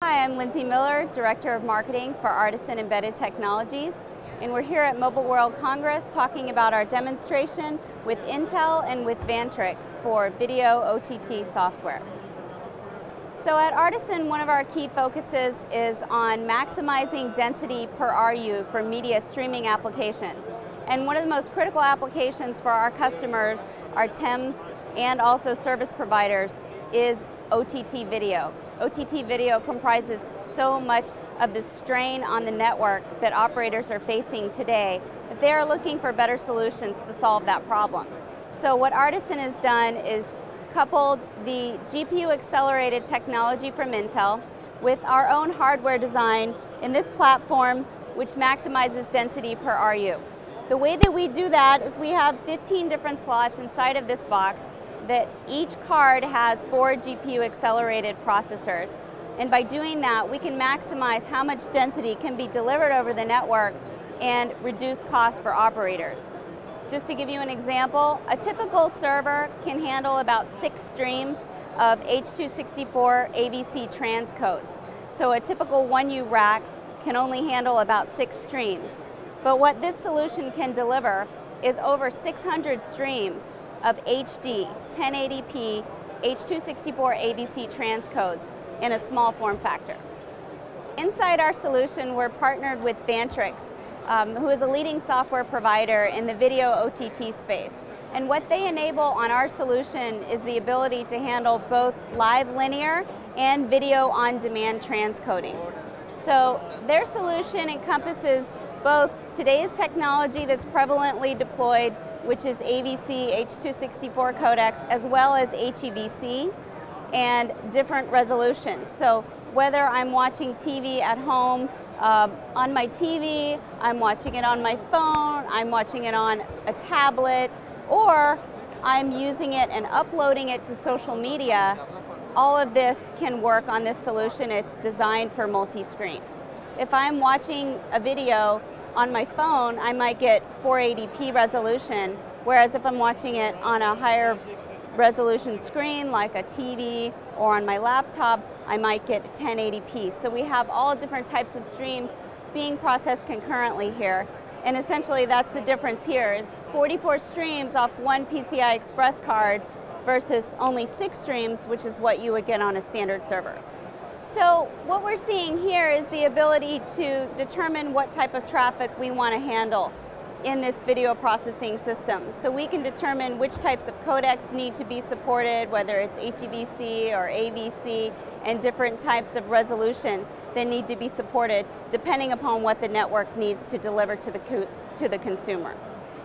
Hi, I'm Lindsay Miller, Director of Marketing for Artesyn Embedded Technologies, and we're here at Mobile World Congress talking about our demonstration with Intel and with Vantrix for video OTT software. So at Artesyn, one of our key focuses is on maximizing density per RU for media streaming applications. And one of the most critical applications for our customers, our TEMS and also service providers, is OTT video. OTT video comprises so much of the strain on the network that operators are facing today that they are looking for better solutions to solve that problem. So what Artesyn has done is coupled the GPU accelerated technology from Intel with our own hardware design in this platform which maximizes density per RU. The way that we do that is we have 15 different slots inside of this box that each card has four GPU accelerated processors. And by doing that, we can maximize how much density can be delivered over the network and reduce costs for operators. Just to give you an example, a typical server can handle about six streams of H.264 AVC transcodes. So a typical 1U rack can only handle about six streams. But what this solution can deliver is over 600 streams of HD 1080p H.264 AVC transcodes in a small form factor. Inside our solution, we're partnered with Vantrix, um, who is a leading software provider in the video OTT space. And what they enable on our solution is the ability to handle both live linear and video on demand transcoding. So their solution encompasses both today's technology that's prevalently deployed, which is AVC H.264 codecs, as well as HEVC, and different resolutions. So whether I'm watching TV at home uh, on my TV, I'm watching it on my phone, I'm watching it on a tablet, or I'm using it and uploading it to social media, all of this can work on this solution. It's designed for multi-screen. If I'm watching a video on my phone, I might get 480p resolution, whereas if I'm watching it on a higher resolution screen like a TV or on my laptop, I might get 1080p. So we have all different types of streams being processed concurrently here. And essentially that's the difference here is 44 streams off one PCI Express card versus only six streams, which is what you would get on a standard server. So what we're seeing here is the ability to determine what type of traffic we want to handle in this video processing system. So we can determine which types of codecs need to be supported, whether it's HEVC or AVC, and different types of resolutions that need to be supported depending upon what the network needs to deliver to the, to the consumer.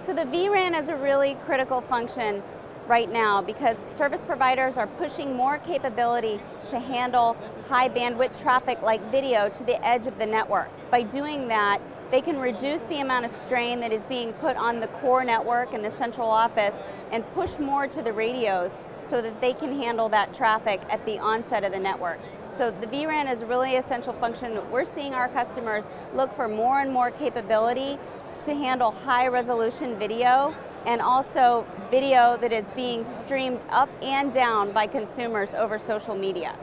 So the vRAN is a really critical function right now because service providers are pushing more capability to handle high bandwidth traffic like video to the edge of the network. By doing that, they can reduce the amount of strain that is being put on the core network and the central office and push more to the radios so that they can handle that traffic at the onset of the network. So the vRAN is a really essential function. We're seeing our customers look for more and more capability to handle high resolution video and also video that is being streamed up and down by consumers over social media.